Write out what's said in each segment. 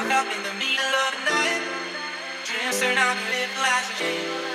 wound up in the middle of the night. Dreams turn out to live lies and shame.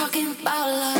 talking about love.